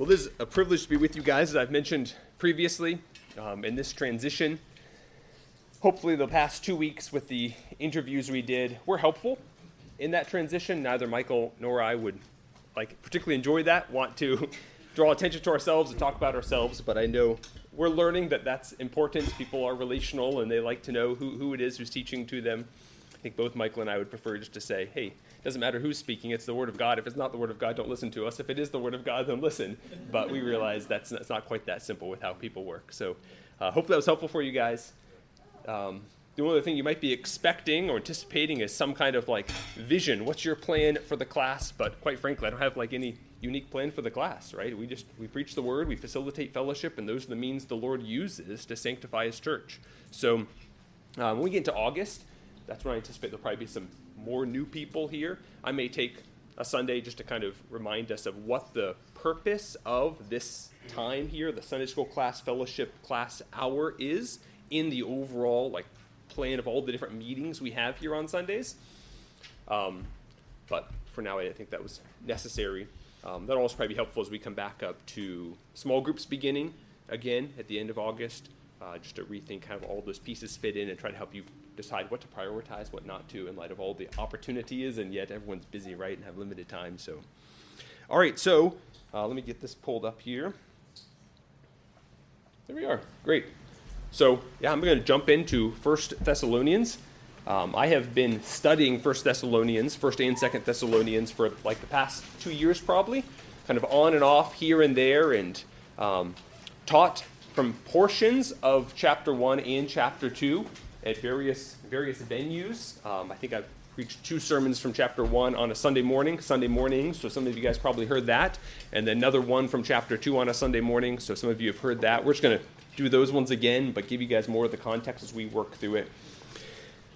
Well, it is a privilege to be with you guys, as I've mentioned previously, um, in this transition. Hopefully, the past two weeks with the interviews we did were helpful in that transition. Neither Michael nor I would like particularly enjoy that, want to draw attention to ourselves and talk about ourselves, but I know we're learning that that's important. People are relational and they like to know who, who it is who's teaching to them. I think both Michael and I would prefer just to say, hey, doesn't matter who's speaking, it's the Word of God. If it's not the Word of God, don't listen to us. If it is the Word of God, then listen. But we realize that's, that's not quite that simple with how people work. So uh, hopefully that was helpful for you guys. Um, the only other thing you might be expecting or anticipating is some kind of like vision. What's your plan for the class? But quite frankly, I don't have like any unique plan for the class, right? We just we preach the word, we facilitate fellowship, and those are the means the Lord uses to sanctify His church. So um, when we get into August, that's when I anticipate there'll probably be some more new people here, I may take a Sunday just to kind of remind us of what the purpose of this time here, the Sunday school class fellowship class hour is in the overall like plan of all the different meetings we have here on Sundays. Um, but for now, I think that was necessary. Um, that'll also probably be helpful as we come back up to small groups beginning again at the end of August, uh, just to rethink how all those pieces fit in and try to help you decide what to prioritize, what not to, in light of all the opportunities, and yet everyone's busy, right, and have limited time. So, all right, so uh, let me get this pulled up here. There we are. Great. So, yeah, I'm going to jump into First Thessalonians. Um, I have been studying First Thessalonians, First and Second Thessalonians, for like the past two years, probably, kind of on and off here and there, and um, taught from portions of chapter one and chapter two at various various venues. Um, I think I've preached two sermons from chapter one on a Sunday morning, Sunday morning. So some of you guys probably heard that, and then another one from chapter two on a Sunday morning. So some of you have heard that. We're just going to do those ones again, but give you guys more of the context as we work through it.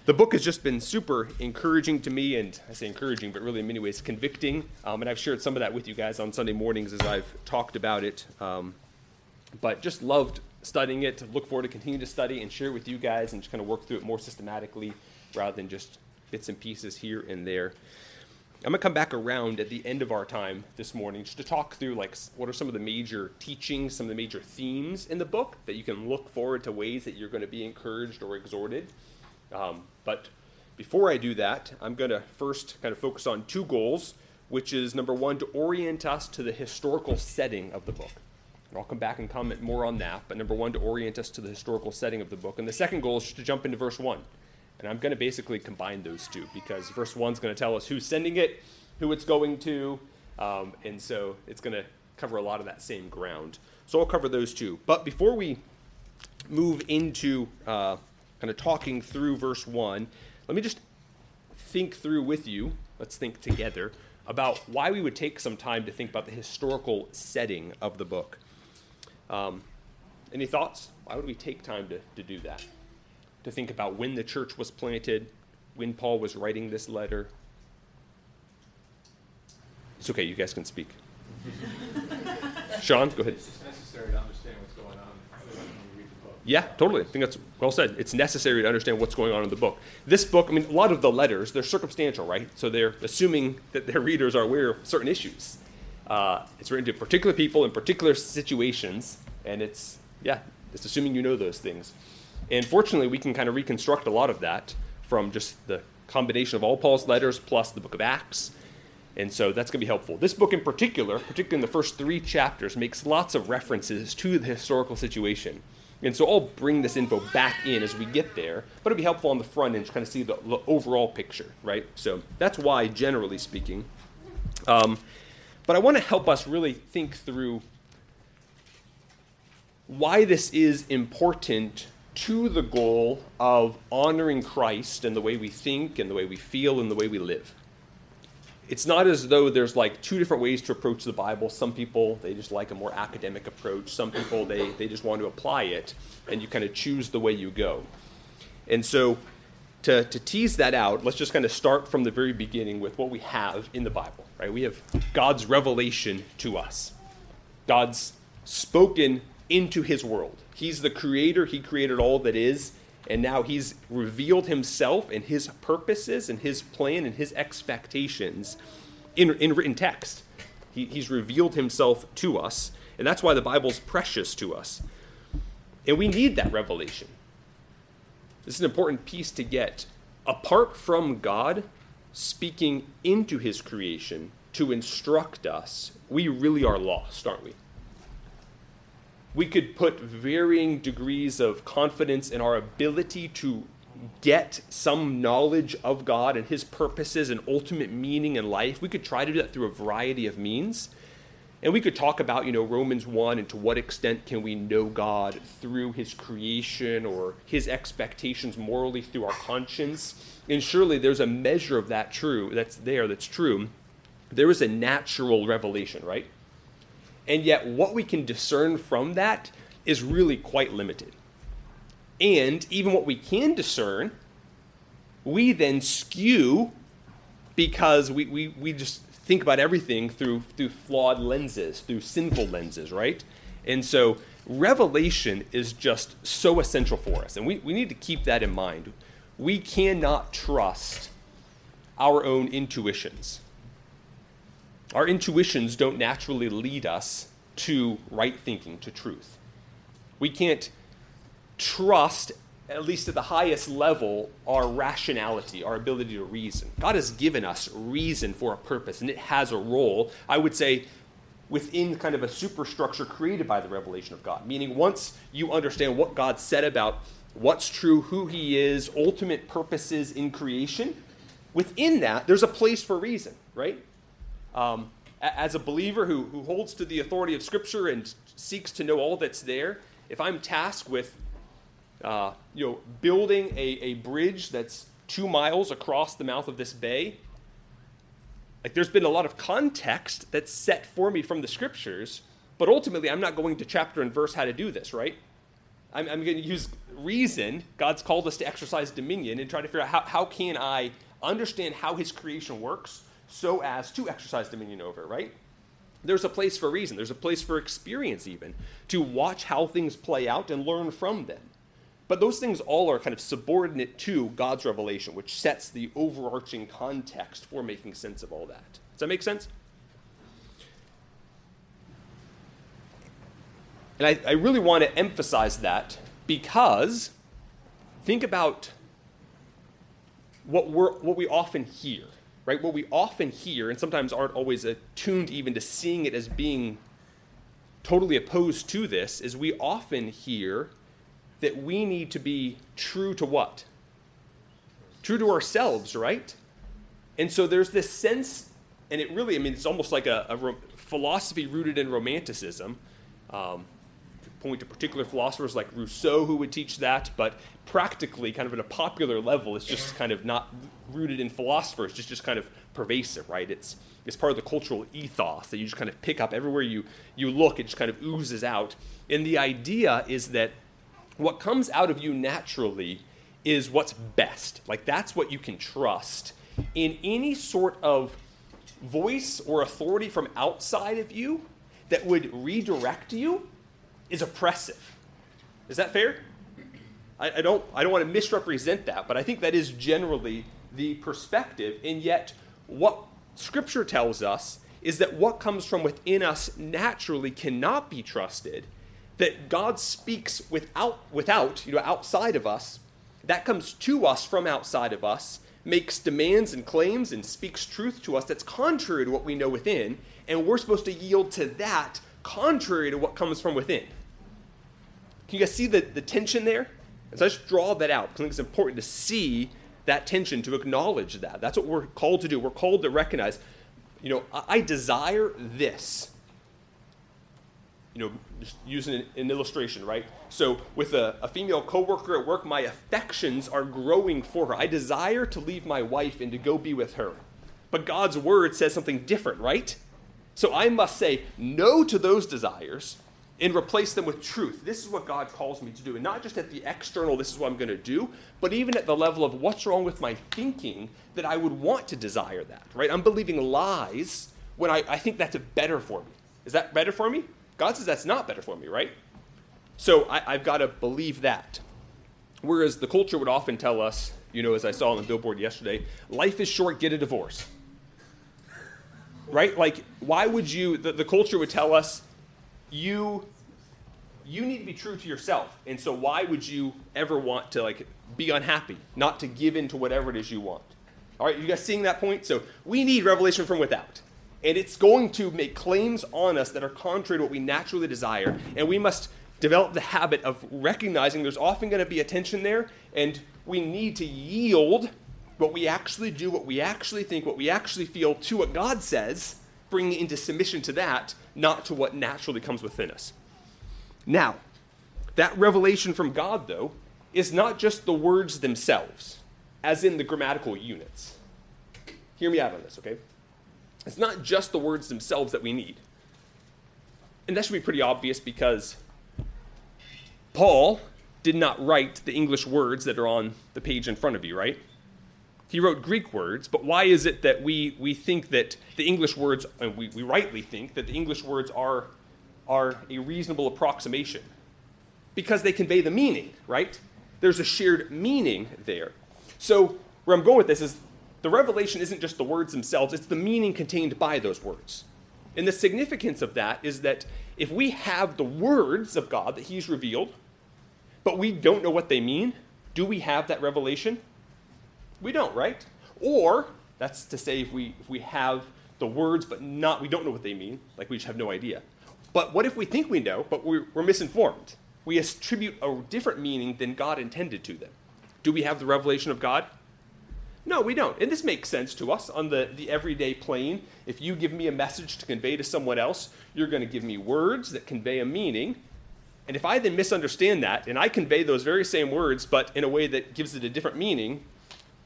The book has just been super encouraging to me, and I say encouraging, but really in many ways convicting. Um, and I've shared some of that with you guys on Sunday mornings as I've talked about it. Um, but just loved studying it, to look forward to continue to study and share it with you guys and just kind of work through it more systematically rather than just bits and pieces here and there. I'm going to come back around at the end of our time this morning just to talk through like what are some of the major teachings, some of the major themes in the book that you can look forward to ways that you're going to be encouraged or exhorted. Um, but before I do that, I'm going to first kind of focus on two goals, which is number one, to orient us to the historical setting of the book. I'll come back and comment more on that. But number one, to orient us to the historical setting of the book. And the second goal is to jump into verse one. And I'm going to basically combine those two because verse one is going to tell us who's sending it, who it's going to. Um, and so it's going to cover a lot of that same ground. So I'll cover those two. But before we move into uh, kind of talking through verse 1, let me just think through with you, let's think together, about why we would take some time to think about the historical setting of the book. Um, any thoughts? Why would we take time to, to do that? To think about when the church was planted, when Paul was writing this letter. It's okay, you guys can speak. Sean, go ahead. It's necessary to understand what's going on when you read the book. Yeah, totally. I think that's well said. It's necessary to understand what's going on in the book. This book, I mean, a lot of the letters, they're circumstantial, right? So they're assuming that their readers are aware of certain issues. Uh, it's written to particular people in particular situations, and it's yeah, it's assuming you know those things. And fortunately, we can kind of reconstruct a lot of that from just the combination of all Paul's letters plus the book of Acts. And so that's going to be helpful. This book in particular, particularly in the first three chapters, makes lots of references to the historical situation. And so I'll bring this info back in as we get there, but it'll be helpful on the front end to kind of see the, overall picture, right? So that's why, generally speaking. Um, but I want to help us really think through why this is important to the goal of honoring Christ and the way we think and the way we feel and the way we live. It's not as though there's like two different ways to approach the Bible. Some people, they just like a more academic approach. Some people, they, they just want to apply it, and you kind of choose the way you go. And so, to, to tease that out, let's just kind of start from the very beginning with what we have in the Bible, right? We have God's revelation to us, God's spoken into his world. He's the creator, he created all that is, and now he's revealed himself and his purposes and his plan and his expectations in, in written text. He, he's revealed himself to us, and that's why the Bible's precious to us. And we need that revelation. This is an important piece to get. Apart from God speaking into his creation to instruct us, we really are lost, aren't we? We could put varying degrees of confidence in our ability to get some knowledge of God and his purposes and ultimate meaning in life. We could try to do that through a variety of means. And we could talk about, you know, Romans 1 and to what extent can we know God through his creation or his expectations morally through our conscience. And surely there's a measure of that true that's there that's true. There is a natural revelation, right? And yet what we can discern from that is really quite limited. And even what we can discern, we then skew because we, we, we just think about everything through through flawed lenses, through sinful lenses, right? And so revelation is just so essential for us. And we, we need to keep that in mind. We cannot trust our own intuitions. Our intuitions don't naturally lead us to right thinking, to truth. We can't trust at least at the highest level, our rationality, our ability to reason. God has given us reason for a purpose, and it has a role, I would say, within kind of a superstructure created by the revelation of God. Meaning, once you understand what God said about what's true, who He is, ultimate purposes in creation, within that, there's a place for reason, right? Um, as a believer who, who holds to the authority of Scripture and seeks to know all that's there, if I'm tasked with uh, you know, building a, a bridge that's two miles across the mouth of this bay. Like, there's been a lot of context that's set for me from the scriptures, but ultimately, I'm not going to chapter and verse how to do this, right? I'm, I'm going to use reason. God's called us to exercise dominion and try to figure out how, how can I understand how his creation works so as to exercise dominion over it, right? There's a place for reason. There's a place for experience, even, to watch how things play out and learn from them. But those things all are kind of subordinate to God's revelation, which sets the overarching context for making sense of all that. Does that make sense? And I, I really want to emphasize that because think about what, we're, what we often hear, right? What we often hear, and sometimes aren't always attuned even to seeing it as being totally opposed to this, is we often hear that we need to be true to what? True to ourselves, right? And so there's this sense, and it really, I mean, it's almost like a, a philosophy rooted in romanticism. Um, point to particular philosophers like Rousseau who would teach that, but practically, kind of at a popular level, it's just kind of not rooted in philosophers, just just kind of pervasive, right? It's it's part of the cultural ethos that you just kind of pick up everywhere you you look. It just kind of oozes out, and the idea is that what comes out of you naturally is what's best. Like that's what you can trust. In any sort of voice or authority from outside of you that would redirect you is oppressive. Is that fair? I, I, don't I don't want to misrepresent that, but I think that is generally the perspective. And yet what scripture tells us is that what comes from within us naturally cannot be trusted that God speaks without, without, you know, outside of us, that comes to us from outside of us, makes demands and claims and speaks truth to us that's contrary to what we know within, and we're supposed to yield to that contrary to what comes from within. Can you guys see the, the tension there? And so I just draw that out because I think it's important to see that tension, to acknowledge that. That's what we're called to do. We're called to recognize, you know, I, I desire this you know, just using an, an illustration, right? So with a, a female coworker at work, my affections are growing for her. I desire to leave my wife and to go be with her. But God's word says something different, right? So I must say no to those desires and replace them with truth. This is what God calls me to do. And not just at the external, this is what I'm going to do, but even at the level of what's wrong with my thinking that I would want to desire that, right? I'm believing lies when I, I think that's better for me. Is that better for me? God says that's not better for me, right? So I, have got to believe that. Whereas the culture would often tell us, you know, as I saw on the billboard yesterday, life is short, get a divorce. Right? Like, why would you, the, the culture would tell us, you you need to be true to yourself. And so why would you ever want to like be unhappy, not to give in to whatever it is you want? All right, you guys seeing that point? So we need revelation from without. And it's going to make claims on us that are contrary to what we naturally desire. And we must develop the habit of recognizing there's often going to be a tension there, and we need to yield what we actually do, what we actually think, what we actually feel to what God says, bringing it into submission to that, not to what naturally comes within us. Now, that revelation from God, though, is not just the words themselves, as in the grammatical units. Hear me out on this, okay? It's not just the words themselves that we need. And that should be pretty obvious because Paul did not write the English words that are on the page in front of you, right? He wrote Greek words, but why is it that we, we think that the English words, and we, we rightly think that the English words are, are a reasonable approximation? Because they convey the meaning, right? There's a shared meaning there. So, where I'm going with this is the revelation isn't just the words themselves, it's the meaning contained by those words. And the significance of that is that if we have the words of God that He's revealed, but we don't know what they mean, do we have that revelation? We don't, right? Or that's to say if we if we have the words but not we don't know what they mean, like we just have no idea. But what if we think we know, but we're, we're misinformed? We attribute a different meaning than God intended to them. Do we have the revelation of God? No, we don't. And this makes sense to us on the, the everyday plane. If you give me a message to convey to someone else, you're going to give me words that convey a meaning. And if I then misunderstand that and I convey those very same words, but in a way that gives it a different meaning,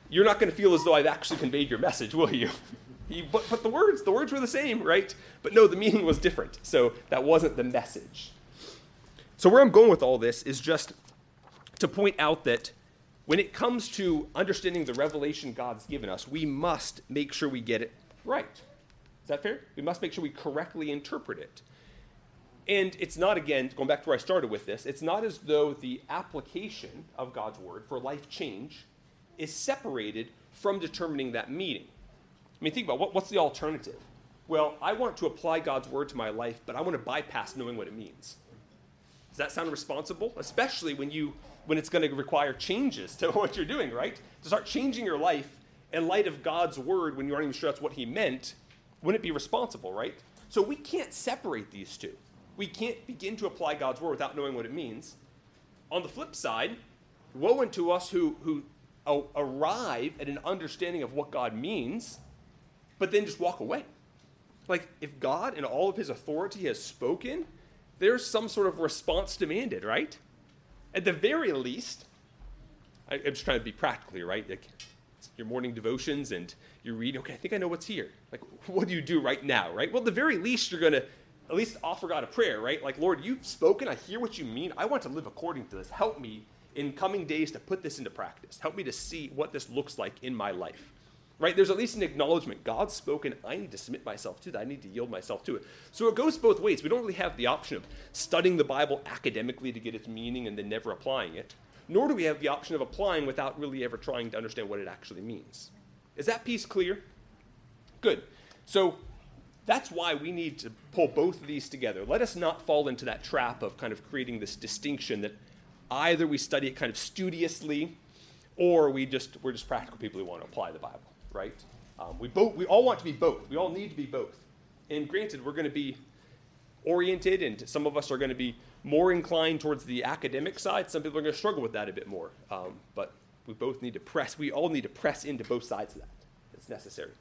you're not going to feel as though I've actually conveyed your message, will you? but, but the words, the words were the same, right? But no, the meaning was different. So that wasn't the message. So where I'm going with all this is just to point out that when it comes to understanding the revelation God's given us, we must make sure we get it right. Is that fair? We must make sure we correctly interpret it. And it's not, again, going back to where I started with this, it's not as though the application of God's word for life change is separated from determining that meaning. I mean, think about what, what's the alternative? Well, I want to apply God's word to my life, but I want to bypass knowing what it means. Does that sound responsible? Especially when you when it's going to require changes to what you're doing, right? To start changing your life in light of God's word when you aren't even sure that's what He meant, wouldn't it be responsible, right? So we can't separate these two. We can't begin to apply God's word without knowing what it means. On the flip side, woe unto us who, who arrive at an understanding of what God means, but then just walk away. Like, if God, in all of his authority, has spoken, there's some sort of response demanded, right? At the very least, I, am just trying to be practical right? Like, your morning devotions and you're reading, okay, I think I know what's here. Like, what do you do right now, right? Well, at the very least, you're going to at least offer God a prayer, right? Like, Lord, you've spoken. I hear what you mean. I want to live according to this. Help me in coming days to put this into practice. Help me to see what this looks like in my life. Right? There's at least an acknowledgement. God's spoken. I need to submit myself to that. I need to yield myself to it. So it goes both ways. We don't really have the option of studying the Bible academically to get its meaning and then never applying it, nor do we have the option of applying without really ever trying to understand what it actually means. Is that piece clear? Good. So that's why we need to pull both of these together. Let us not fall into that trap of kind of creating this distinction that either we study it kind of studiously or we just we're just practical people who want to apply the Bible, right? Um, we both we all want to be both. We all need to be both. And granted, we're going to be oriented, and some of us are going to be more inclined towards the academic side. Some people are going to struggle with that a bit more. Um, but we both need to press. We all need to press into both sides of that. It's necessary.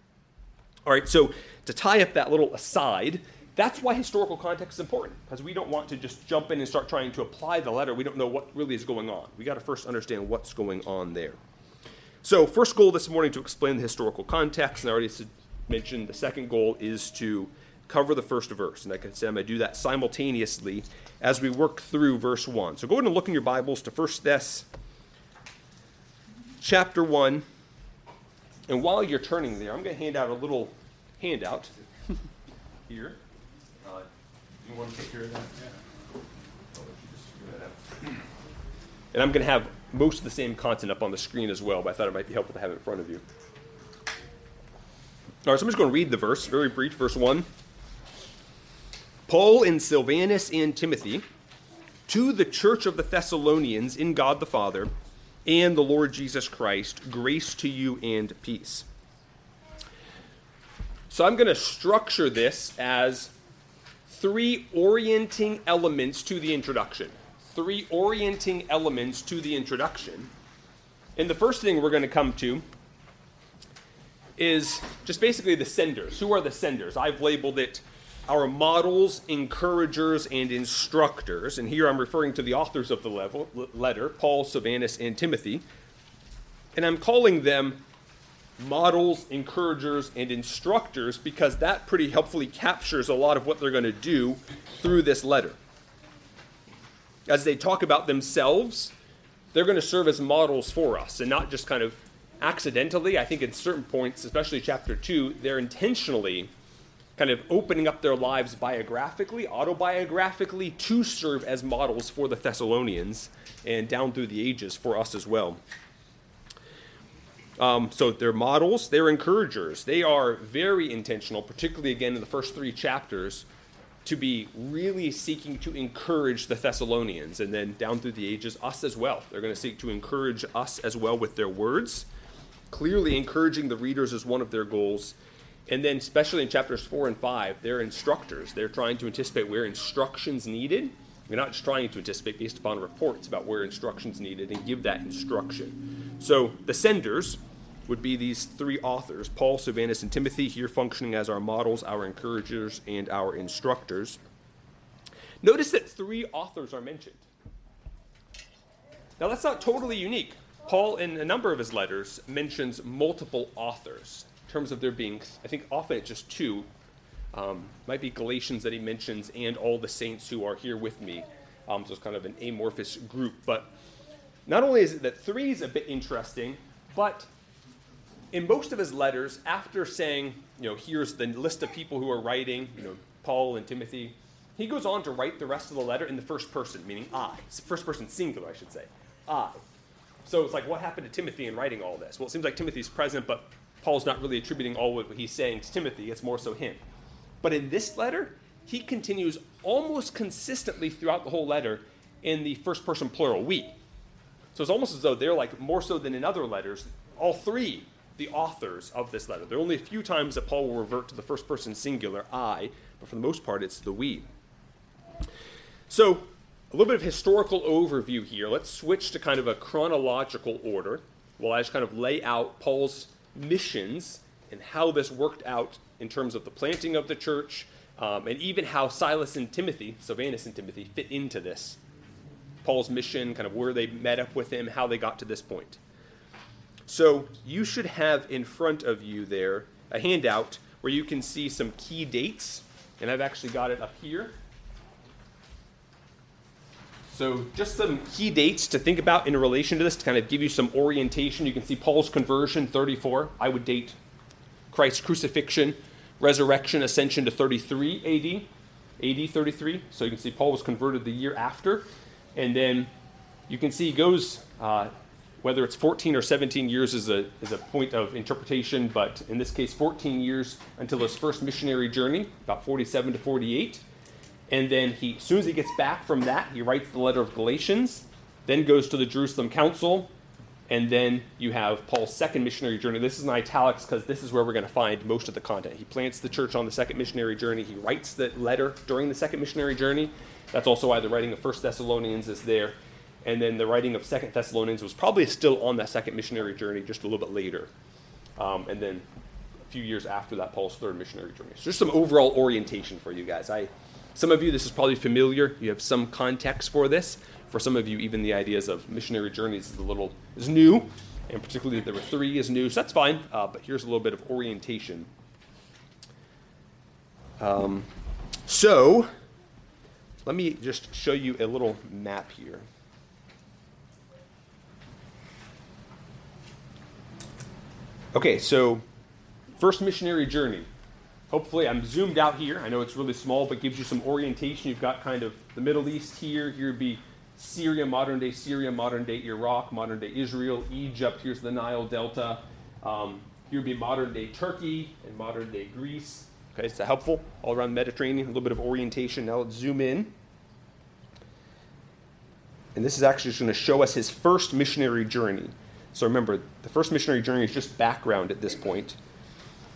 All right, so to tie up that little aside, that's why historical context is important, because we don't want to just jump in and start trying to apply the letter. We don't know what really is going on. We got to first understand what's going on there. So, first goal this morning to explain the historical context, and I already mentioned the second goal is to cover the first verse. And like I said, I'm going to do that simultaneously as we work through verse 1. So, go ahead and look in your Bibles to 1 Thess chapter 1. And while you're turning there, I'm going to hand out a little handout here. You want to take care of that? Yeah. And I'm going to have most of the same content up on the screen as well, but I thought it might be helpful to have it in front of you. All right, so I'm just going to read the verse, very brief, verse 1. Paul and Silvanus and Timothy to the church of the Thessalonians in God the Father and the Lord Jesus Christ, grace to you and peace. So I'm going to structure this as three orienting elements to the introduction. Three orienting elements to the introduction. And the first thing we're going to come to is just basically the senders. Who are the senders? I've labeled it our models, encouragers, and instructors. And here I'm referring to the authors of the level, letter, Paul, Silvanus, and Timothy. And I'm calling them models, encouragers, and instructors because that pretty helpfully captures a lot of what they're going to do through this letter. As they talk about themselves, they're going to serve as models for us and not just kind of accidentally. I think at certain points, especially chapter 2, they're intentionally kind of opening up their lives biographically, autobiographically, to serve as models for the Thessalonians and down through the ages for us as well. Um, so they're models, they're encouragers. They are very intentional, particularly again in the first three chapters, to be really seeking to encourage the Thessalonians and then down through the ages, us as well. They're going to seek to encourage us as well with their words. Clearly, encouraging the readers is one of their goals and then, especially in chapters four and five, they're instructors. They're trying to anticipate where instruction's needed. They're not just trying to anticipate based upon reports about where instruction's needed and give that instruction. So the senders would be these three authors Paul, Silvanus, and Timothy, here functioning as our models, our encouragers, and our instructors. Notice that three authors are mentioned. Now, that's not totally unique. Paul, in a number of his letters, mentions multiple authors in terms of there being, I think often it's just two. Um, might be Galatians that he mentions, and all the saints who are here with me. Um, so it's kind of an amorphous group. But not only is it that three is a bit interesting, but in most of his letters, after saying, you know, here's the list of people who are writing, you know, Paul and Timothy, he goes on to write the rest of the letter in the first person, meaning I. First person singular, I should say. I. So it's like, what happened to Timothy in writing all this? Well, it seems like Timothy's present, but Paul's not really attributing all what he's saying to Timothy, it's more so him. But in this letter, he continues almost consistently throughout the whole letter in the first person plural, we. So it's almost as though they're like more so than in other letters, all three, the authors of this letter. There are only a few times that Paul will revert to the first person singular, I, but for the most part, it's the we. So, a little bit of historical overview here. Let's switch to kind of a chronological order while I just kind of lay out Paul's missions and how this worked out in terms of the planting of the church, um, and even how Silas and Timothy, Silvanus and Timothy, fit into this. Paul's mission, kind of where they met up with him, how they got to this point. So you should have in front of you there a handout where you can see some key dates, and I've actually got it up here. So, just some key dates to think about in relation to this to kind of give you some orientation. You can see Paul's conversion, 34. I would date Christ's crucifixion, resurrection, ascension to 33 AD, AD 33. So, you can see Paul was converted the year after. And then you can see he goes, uh, whether it's 14 or 17 years is a, is a point of interpretation, but in this case, 14 years until his first missionary journey, about 47 to 48. And then he, as soon as he gets back from that, he writes the letter of Galatians, then goes to the Jerusalem Council, and then you have Paul's second missionary journey. This is in italics because this is where we're going to find most of the content. He plants the church on the second missionary journey. He writes the letter during the second missionary journey. That's also why the writing of First Thessalonians is there. And then the writing of Second Thessalonians was probably still on that second missionary journey, just a little bit later. Um, and then a few years after that, Paul's third missionary journey. So just some overall orientation for you guys. I some of you, this is probably familiar. You have some context for this. For some of you, even the ideas of missionary journeys is a little is new, and particularly that there were three is new. So that's fine. Uh, but here's a little bit of orientation. Um, so let me just show you a little map here. Okay, so first missionary journey hopefully I'm zoomed out here. I know it's really small, but gives you some orientation. You've got kind of the Middle East here. Here would be Syria, modern day Syria, modern day Iraq, modern day Israel, Egypt. Here's the Nile Delta. Um, Here would be modern day Turkey and modern day Greece. Okay, is that helpful? All around the Mediterranean, a little bit of orientation. Now let's zoom in. And this is actually just going to show us his first missionary journey. So remember, the first missionary journey is just background at this point.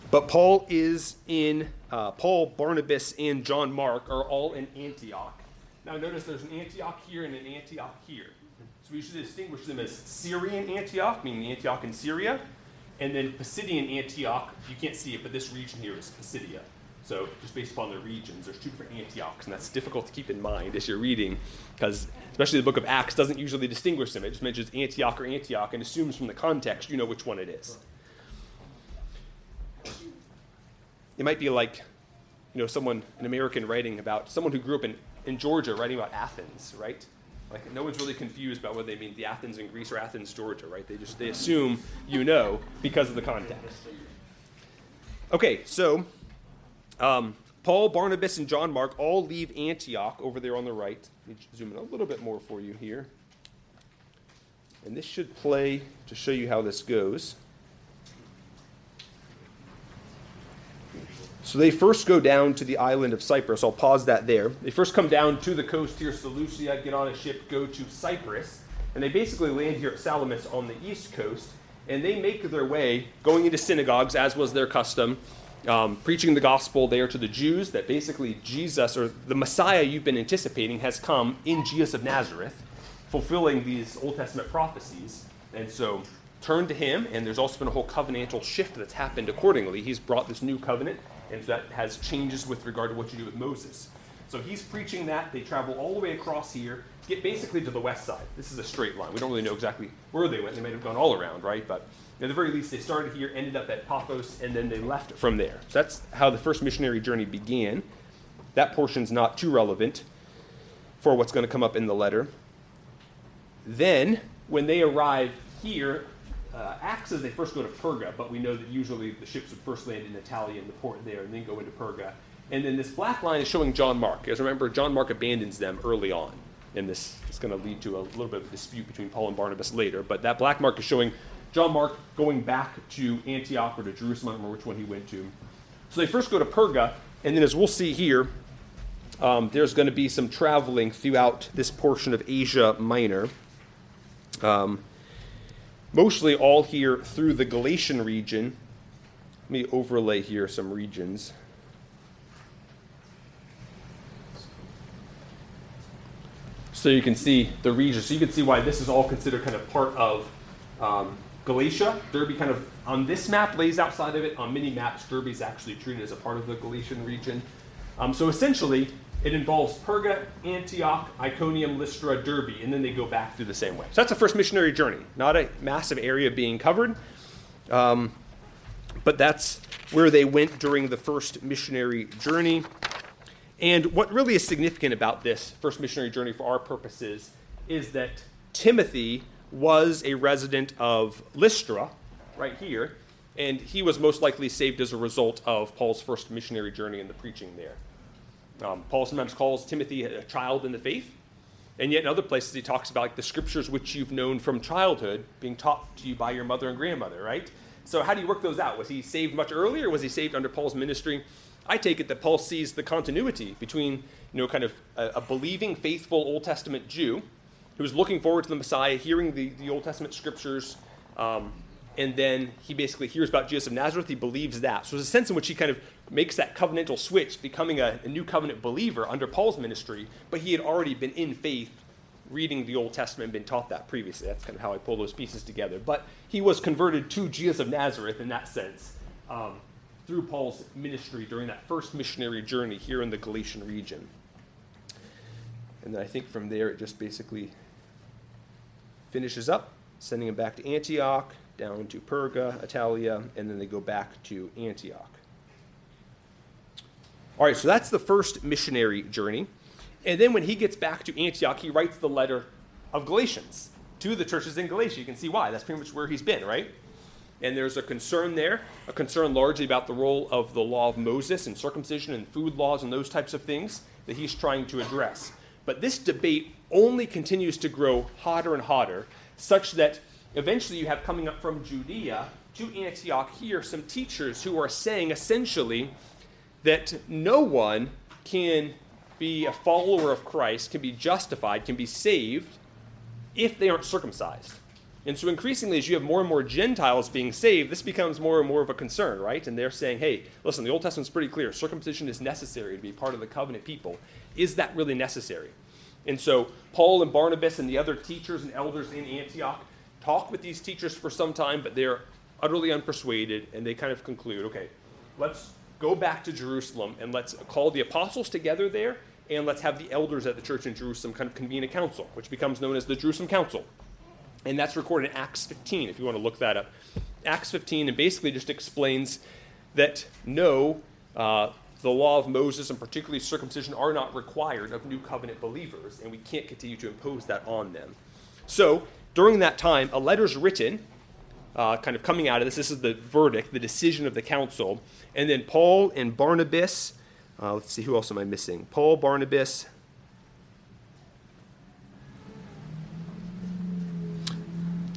But Paul is in, uh, Paul, Barnabas, and John Mark are all in Antioch. Now notice there's an Antioch here and an Antioch here. So we should distinguish them as Syrian Antioch, meaning Antioch in Syria, and then Pisidian Antioch. You can't see it, but this region here is Pisidia. So just based upon the regions, there's two different Antiochs, and that's difficult to keep in mind as you're reading, because especially the book of Acts doesn't usually distinguish them. It just mentions Antioch or Antioch and assumes from the context you know which one it is. It might be like, you know, someone, an American writing about someone who grew up in, in Georgia writing about Athens, right? Like no one's really confused about whether they mean the Athens in Greece or Athens, Georgia, right? They just they assume you know because of the context. Okay, so um, Paul, Barnabas, and John Mark all leave Antioch over there on the right. Let me zoom in a little bit more for you here. And this should play to show you how this goes. So they first go down to the island of Cyprus. I'll pause that there. They first come down to the coast here, Seleucia, get on a ship, go to Cyprus, and they basically land here at Salamis on the east coast. And they make their way, going into synagogues, as was their custom, um, preaching the gospel there to the Jews that basically Jesus, or the Messiah you've been anticipating, has come in Jesus of Nazareth, fulfilling these Old Testament prophecies. And so turn to him, and there's also been a whole covenantal shift that's happened accordingly. He's brought this new covenant, and that has changes with regard to what you do with Moses. So he's preaching that. They travel all the way across here, get basically to the west side. This is a straight line. We don't really know exactly where they went. They might have gone all around, right? But at the very least, they started here, ended up at Paphos, and then they left from there. So that's how the first missionary journey began. That portion's not too relevant for what's going to come up in the letter. Then, when they arrive here, uh, Acts says they first go to Perga, but we know that usually the ships would first land in Attalia in the port there and then go into Perga. And then this black line is showing John Mark. As remember, John Mark abandons them early on. And this is going to lead to a little bit of a dispute between Paul and Barnabas later. But that black mark is showing John Mark going back to Antioch or to Jerusalem, I don't remember which one he went to. So they first go to Perga, and then as we'll see here, um, there's going to be some traveling throughout this portion of Asia Minor. Um, mostly all here through the Galatian region. Let me overlay here some regions. So you can see the region. So you can see why this is all considered kind of part of um, Galatia. Derbe kind of on this map lays outside of it. On many maps, Derbe is actually treated as a part of the Galatian region. Um, so essentially, it involves Perga, Antioch, Iconium, Lystra, Derbe, and then they go back through the same way. So that's the first missionary journey. Not a massive area being covered, um, but that's where they went during the first missionary journey. And what really is significant about this first missionary journey for our purposes is that Timothy was a resident of Lystra, right here, and he was most likely saved as a result of Paul's first missionary journey and the preaching there. Um, Paul sometimes calls Timothy a child in the faith, and yet in other places he talks about like the scriptures which you've known from childhood being taught to you by your mother and grandmother, right? So how do you work those out? Was he saved much earlier? Was he saved under Paul's ministry? I take it that Paul sees the continuity between, you know, kind of a, a believing, faithful Old Testament Jew who was looking forward to the Messiah, hearing the, the Old Testament scriptures, um, and then he basically hears about Jesus of Nazareth. He believes that. So there's a sense in which he kind of makes that covenantal switch, becoming a, a new covenant believer under Paul's ministry, but he had already been in faith reading the Old Testament been taught that previously. That's kind of how I pull those pieces together. But he was converted to Jesus of Nazareth in that sense um, through Paul's ministry during that first missionary journey here in the Galatian region. And then I think from there it just basically finishes up, sending him back to Antioch, down to Perga, Attalia, and then they go back to Antioch. All right, so that's the first missionary journey. And then when he gets back to Antioch, he writes the letter of Galatians to the churches in Galatia. You can see why. That's pretty much where he's been, right? And there's a concern there, a concern largely about the role of the law of Moses and circumcision and food laws and those types of things that he's trying to address. But this debate only continues to grow hotter and hotter, such that eventually you have coming up from Judea to Antioch here some teachers who are saying essentially that no one can be a follower of Christ, can be justified, can be saved if they aren't circumcised. And so increasingly, as you have more and more Gentiles being saved, this becomes more and more of a concern, right? And they're saying, hey, listen, the Old Testament's pretty clear. Circumcision is necessary to be part of the covenant people. Is that really necessary? And so Paul and Barnabas and the other teachers and elders in Antioch talk with these teachers for some time, but they're utterly unpersuaded, and they kind of conclude, okay, let's go back to Jerusalem and let's call the apostles together there, and let's have the elders at the church in Jerusalem kind of convene a council, which becomes known as the Jerusalem Council. And that's recorded in Acts 15, if you want to look that up. Acts 15, and basically just explains that no, uh, the law of Moses and particularly circumcision are not required of new covenant believers, and we can't continue to impose that on them. So, during that time, a letter is written, uh, kind of coming out of this. This is the verdict, the decision of the council. And then Paul and Barnabas, uh, let's see, who else am I missing? Paul, Barnabas,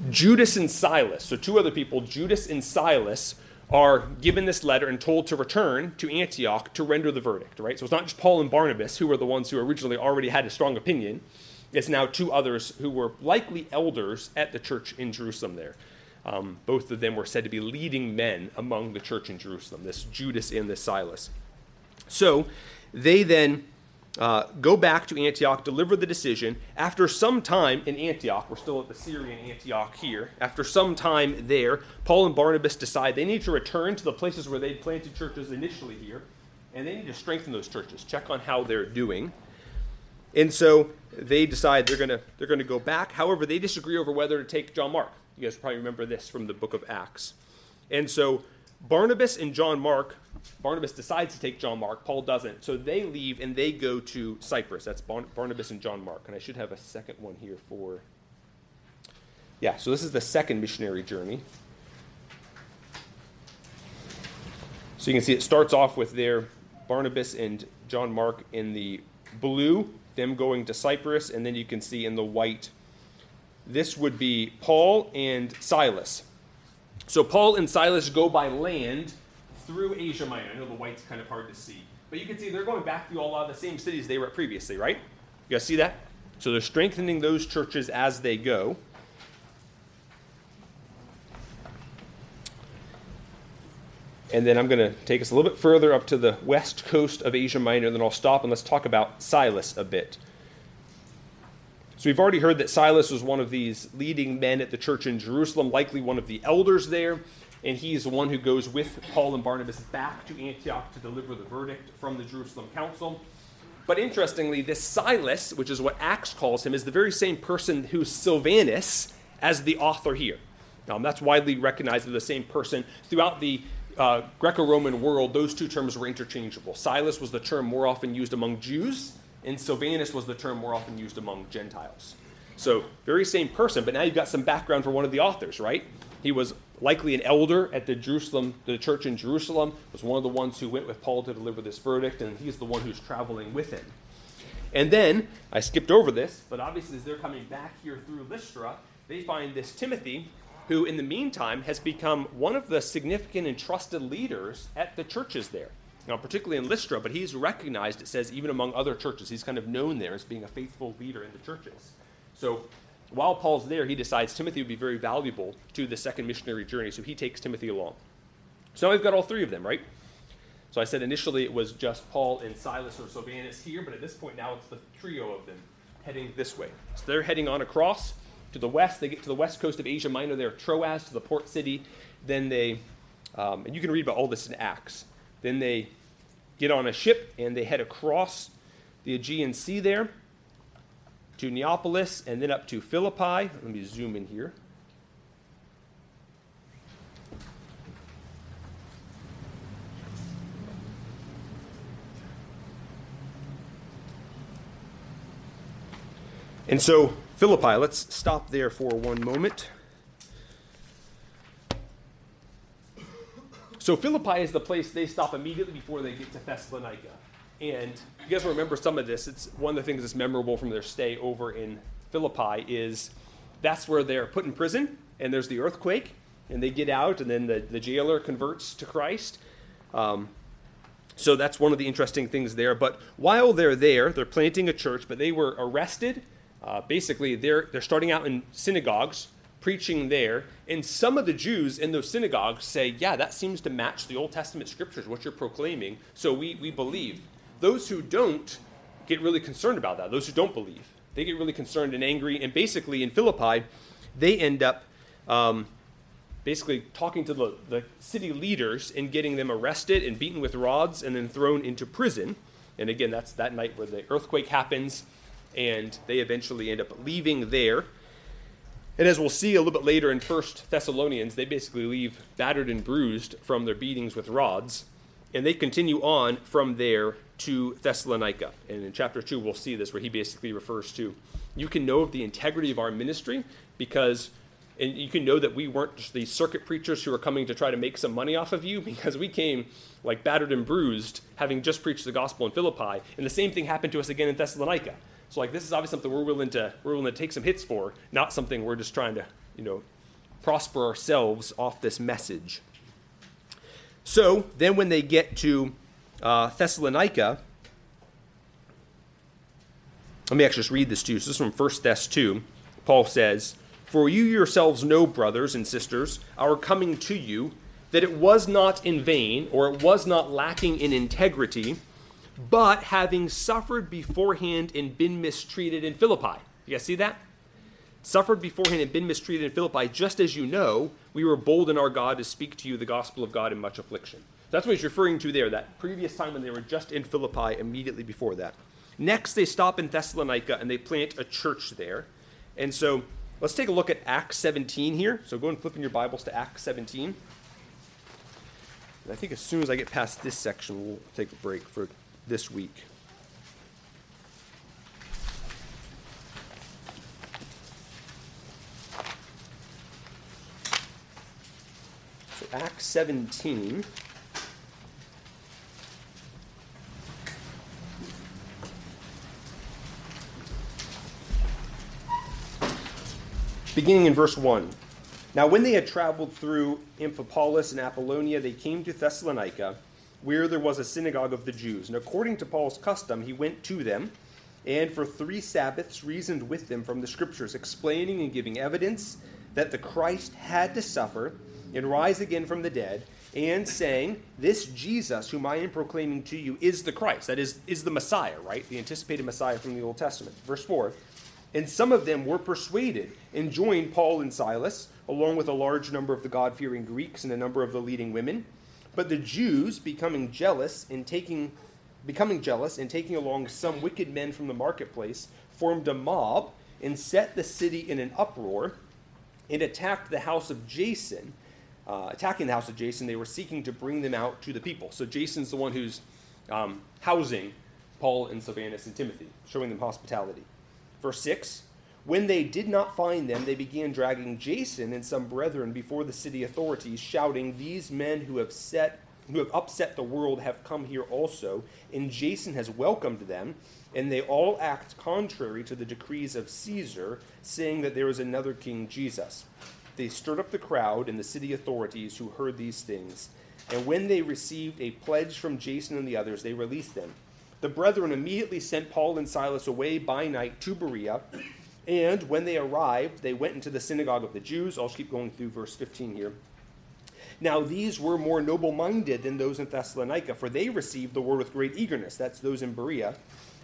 Judas and Silas, so two other people, Judas and Silas, are given this letter and told to return to Antioch to render the verdict, right? So it's not just Paul and Barnabas who were the ones who originally already had a strong opinion. It's now two others who were likely elders at the church in Jerusalem there. Um, both of them were said to be leading men among the church in Jerusalem, this Judas and this Silas. So they then uh, go back to Antioch, deliver the decision. After some time in Antioch, we're still at the Syrian Antioch here. After some time there, Paul and Barnabas decide they need to return to the places where they planted churches initially here, and they need to strengthen those churches, check on how they're doing. And so they decide they're to they're to go back. However, they disagree over whether to take John Mark. You guys probably remember this from the book of Acts. And so Barnabas and John Mark Barnabas decides to take John Mark, Paul doesn't. So they leave and they go to Cyprus. That's Barnabas and John Mark. And I should have a second one here for. Yeah, so this is the second missionary journey. So you can see it starts off with their Barnabas and John Mark in the blue, them going to Cyprus, and then you can see in the white, this would be Paul and Silas. So Paul and Silas go by land through Asia Minor. I know the white's kind of hard to see. But you can see they're going back through a lot of the same cities they were at previously, right? You guys see that? So they're strengthening those churches as they go. And then I'm going to take us a little bit further up to the west coast of Asia Minor, and then I'll stop and let's talk about Silas a bit. So we've already heard that Silas was one of these leading men at the church in Jerusalem, likely one of the elders there and he is the one who goes with Paul and Barnabas back to Antioch to deliver the verdict from the Jerusalem council. But interestingly, this Silas, which is what Acts calls him, is the very same person who's Silvanus as the author here. That's widely recognized as the same person. Throughout the uh, Greco Roman world, those two terms were interchangeable. Silas was the term more often used among Jews, and Silvanus was the term more often used among Gentiles. So, very same person, but now you've got some background for one of the authors, right? He was likely an elder at the Jerusalem, the church in Jerusalem, was one of the ones who went with Paul to deliver this verdict, and he's the one who's traveling with him. And then, I skipped over this, but obviously as they're coming back here through Lystra, they find this Timothy, who in the meantime has become one of the significant and trusted leaders at the churches there. Now, particularly in Lystra, but he's recognized, it says, even among other churches. He's kind of known there as being a faithful leader in the churches. So while Paul's there, he decides Timothy would be very valuable to the second missionary journey, so he takes Timothy along. So now we've got all three of them, right? So I said initially it was just Paul and Silas or Silvanus here, but at this point now it's the trio of them heading this way. So they're heading on across to the west. They get to the west coast of Asia Minor. They're Troas to the port city. Then they, um, and you can read about all this in Acts. Then they get on a ship and they head across the Aegean Sea there to Neapolis and then up to Philippi. Let me zoom in here. And so, Philippi, let's stop there for one moment. So, Philippi is the place they stop immediately before they get to Thessalonica. And you guys remember some of this. It's one of the things that's memorable from their stay over in Philippi is that's where they're put in prison and there's the earthquake and they get out, and then the, the jailer converts to Christ. Um, so that's one of the interesting things there. But while they're there, they're planting a church, but they were arrested. Uh, basically, they're, they're starting out in synagogues, preaching there. And some of the Jews in those synagogues say, Yeah, that seems to match the Old Testament scriptures, what you're proclaiming. So we, we believe. Those who don't get really concerned about that, those who don't believe, they get really concerned and angry. And basically, in Philippi, they end up um, basically talking to the, the city leaders and getting them arrested and beaten with rods and then thrown into prison. And again, that's that night where the earthquake happens, and they eventually end up leaving there. And as we'll see a little bit later in First Thessalonians, they basically leave battered and bruised from their beatings with rods, and they continue on from there to Thessalonica. And in chapter 2, we'll see this, where he basically refers to you can know of the integrity of our ministry because and you can know that we weren't just these circuit preachers who are coming to try to make some money off of you because we came like battered and bruised having just preached the gospel in philippi. And the same thing happened to us again in thessalonica. So like this is obviously something we're willing to we're willing to take some hits for not something we're just trying to you know prosper ourselves off this message so then when they get to uh, thessalonica let me actually just read this to you so this is from 1 thess 2 paul says for you yourselves know, brothers and sisters, our coming to you, that it was not in vain, or it was not lacking in integrity, but having suffered beforehand and been mistreated in Philippi. You guys see that? Suffered beforehand and been mistreated in Philippi, just as you know, we were bold in our God to speak to you the gospel of God in much affliction. That's what he's referring to there, that previous time when they were just in Philippi immediately before that. Next, they stop in Thessalonica and they plant a church there. And so Let's take a look at Acts 17 here. So go and flip in your Bibles to Acts 17. And I think as soon as I get past this section, we'll take a break for this week. Acts 17. beginning in verse 1. Now, when they had traveled through Amphipolis and Apollonia, they came to Thessalonica, where there was a synagogue of the Jews. And according to Paul's custom, he went to them, and for three Sabbaths reasoned with them from the Scriptures, explaining and giving evidence that the Christ had to suffer and rise again from the dead, and saying, This Jesus, whom I am proclaiming to you, is the Christ. That is, is the Messiah, right? The anticipated Messiah from the Old Testament. Verse 4 and some of them were persuaded and joined Paul and Silas, along with a large number of the God fearing Greeks and a number of the leading women. But the Jews, becoming jealous and taking becoming jealous and taking along some wicked men from the marketplace, formed a mob and set the city in an uproar and attacked the house of Jason. Uh, attacking the house of Jason, they were seeking to bring them out to the people. So Jason's the one who's um, housing Paul and Silvanus and Timothy, showing them hospitality. Verse 6 When they did not find them, they began dragging Jason and some brethren before the city authorities, shouting, These men who have set who have upset the world have come here also, and Jason has welcomed them, and they all act contrary to the decrees of Caesar, saying that there is another king, Jesus. They stirred up the crowd and the city authorities who heard these things, and when they received a pledge from Jason and the others, they released them. The brethren immediately sent Paul and Silas away by night to Berea. And when they arrived, they went into the synagogue of the Jews. I'll keep going through verse 15 here. Now, these were more noble minded than those in Thessalonica, for they received the word with great eagerness. That's those in Berea,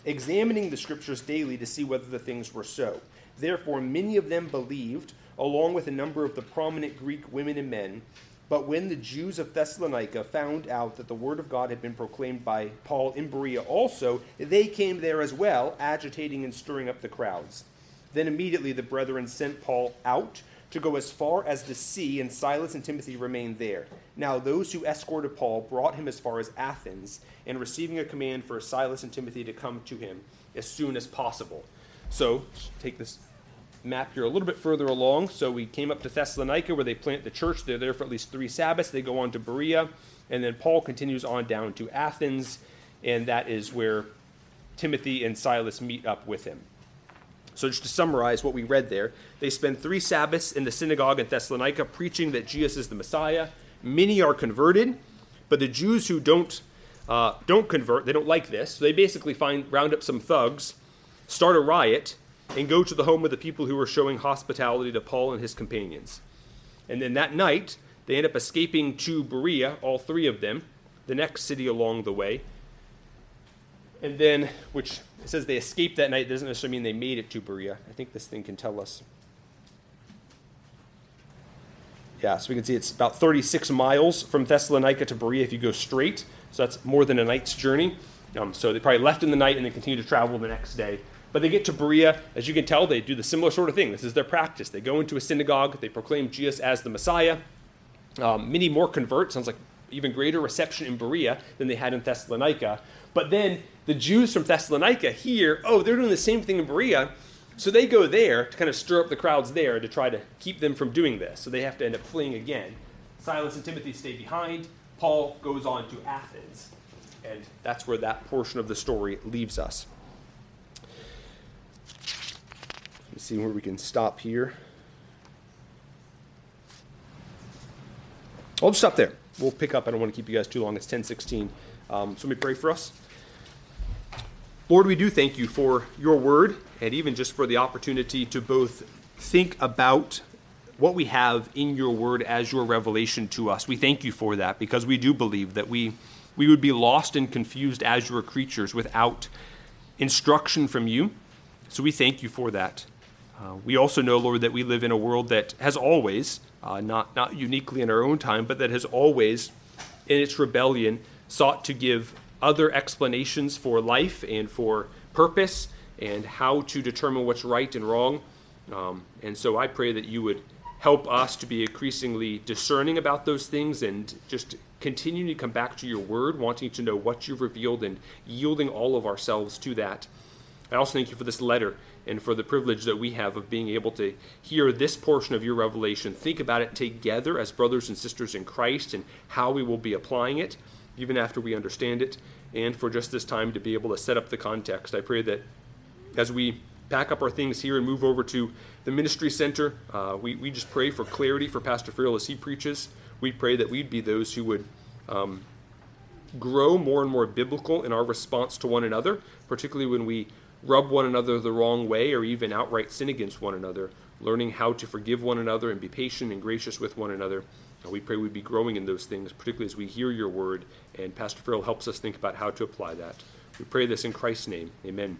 examining the scriptures daily to see whether the things were so. Therefore, many of them believed, along with a number of the prominent Greek women and men. But when the Jews of Thessalonica found out that the word of God had been proclaimed by Paul in Berea also, they came there as well, agitating and stirring up the crowds. Then immediately the brethren sent Paul out to go as far as the sea, and Silas and Timothy remained there. Now those who escorted Paul brought him as far as Athens, and receiving a command for Silas and Timothy to come to him as soon as possible. So, take this map here a little bit further along. So we came up to Thessalonica where they plant the church. They're there for at least three Sabbaths. They go on to Berea. And then Paul continues on down to Athens. And that is where Timothy and Silas meet up with him. So, just to summarize what we read there, they spend three Sabbaths in the synagogue in Thessalonica preaching that Jesus is the Messiah. Many are converted, but the Jews who don't, uh, don't convert, they don't like this. So, they basically find, round up some thugs, start a riot, and go to the home of the people who were showing hospitality to Paul and his companions. And then that night, they end up escaping to Berea, all three of them, the next city along the way. And then, which says they escaped that night, doesn't necessarily mean they made it to Berea. I think this thing can tell us. Yeah, so we can see it's about 36 miles from Thessalonica to Berea if you go straight. So that's more than a night's journey. Um, so they probably left in the night and then continued to travel the next day. But they get to Berea. As you can tell, they do the similar sort of thing. This is their practice. They go into a synagogue, they proclaim Jesus as the Messiah. Um, many more convert. Sounds like even greater reception in Berea than they had in Thessalonica. But then the Jews from Thessalonica hear, oh, they're doing the same thing in Berea. So they go there to kind of stir up the crowds there to try to keep them from doing this. So they have to end up fleeing again. Silas and Timothy stay behind. Paul goes on to Athens. And that's where that portion of the story leaves us. Let's see where we can stop here. I'll just stop there. We'll pick up. I don't want to keep you guys too long. It's 1016. Um, so let me pray for us. Lord, we do thank you for your word and even just for the opportunity to both think about what we have in your word as your revelation to us. We thank you for that because we do believe that we, we would be lost and confused as your creatures without instruction from you. So we thank you for that. Uh, we also know, Lord, that we live in a world that has always, uh, not, not uniquely in our own time, but that has always, in its rebellion, sought to give other explanations for life and for purpose and how to determine what's right and wrong. Um, and so I pray that you would help us to be increasingly discerning about those things and just continuing to come back to your word, wanting to know what you've revealed and yielding all of ourselves to that. I also thank you for this letter and for the privilege that we have of being able to hear this portion of your revelation, think about it together as brothers and sisters in Christ, and how we will be applying it, even after we understand it, and for just this time to be able to set up the context. I pray that as we pack up our things here and move over to the ministry center, uh, we, we just pray for clarity for Pastor Farrell as he preaches. We pray that we'd be those who would. Um, grow more and more biblical in our response to one another, particularly when we rub one another the wrong way or even outright sin against one another, learning how to forgive one another and be patient and gracious with one another. And we pray we'd be growing in those things, particularly as we hear your word, and Pastor Farrell helps us think about how to apply that. We pray this in Christ's name. Amen.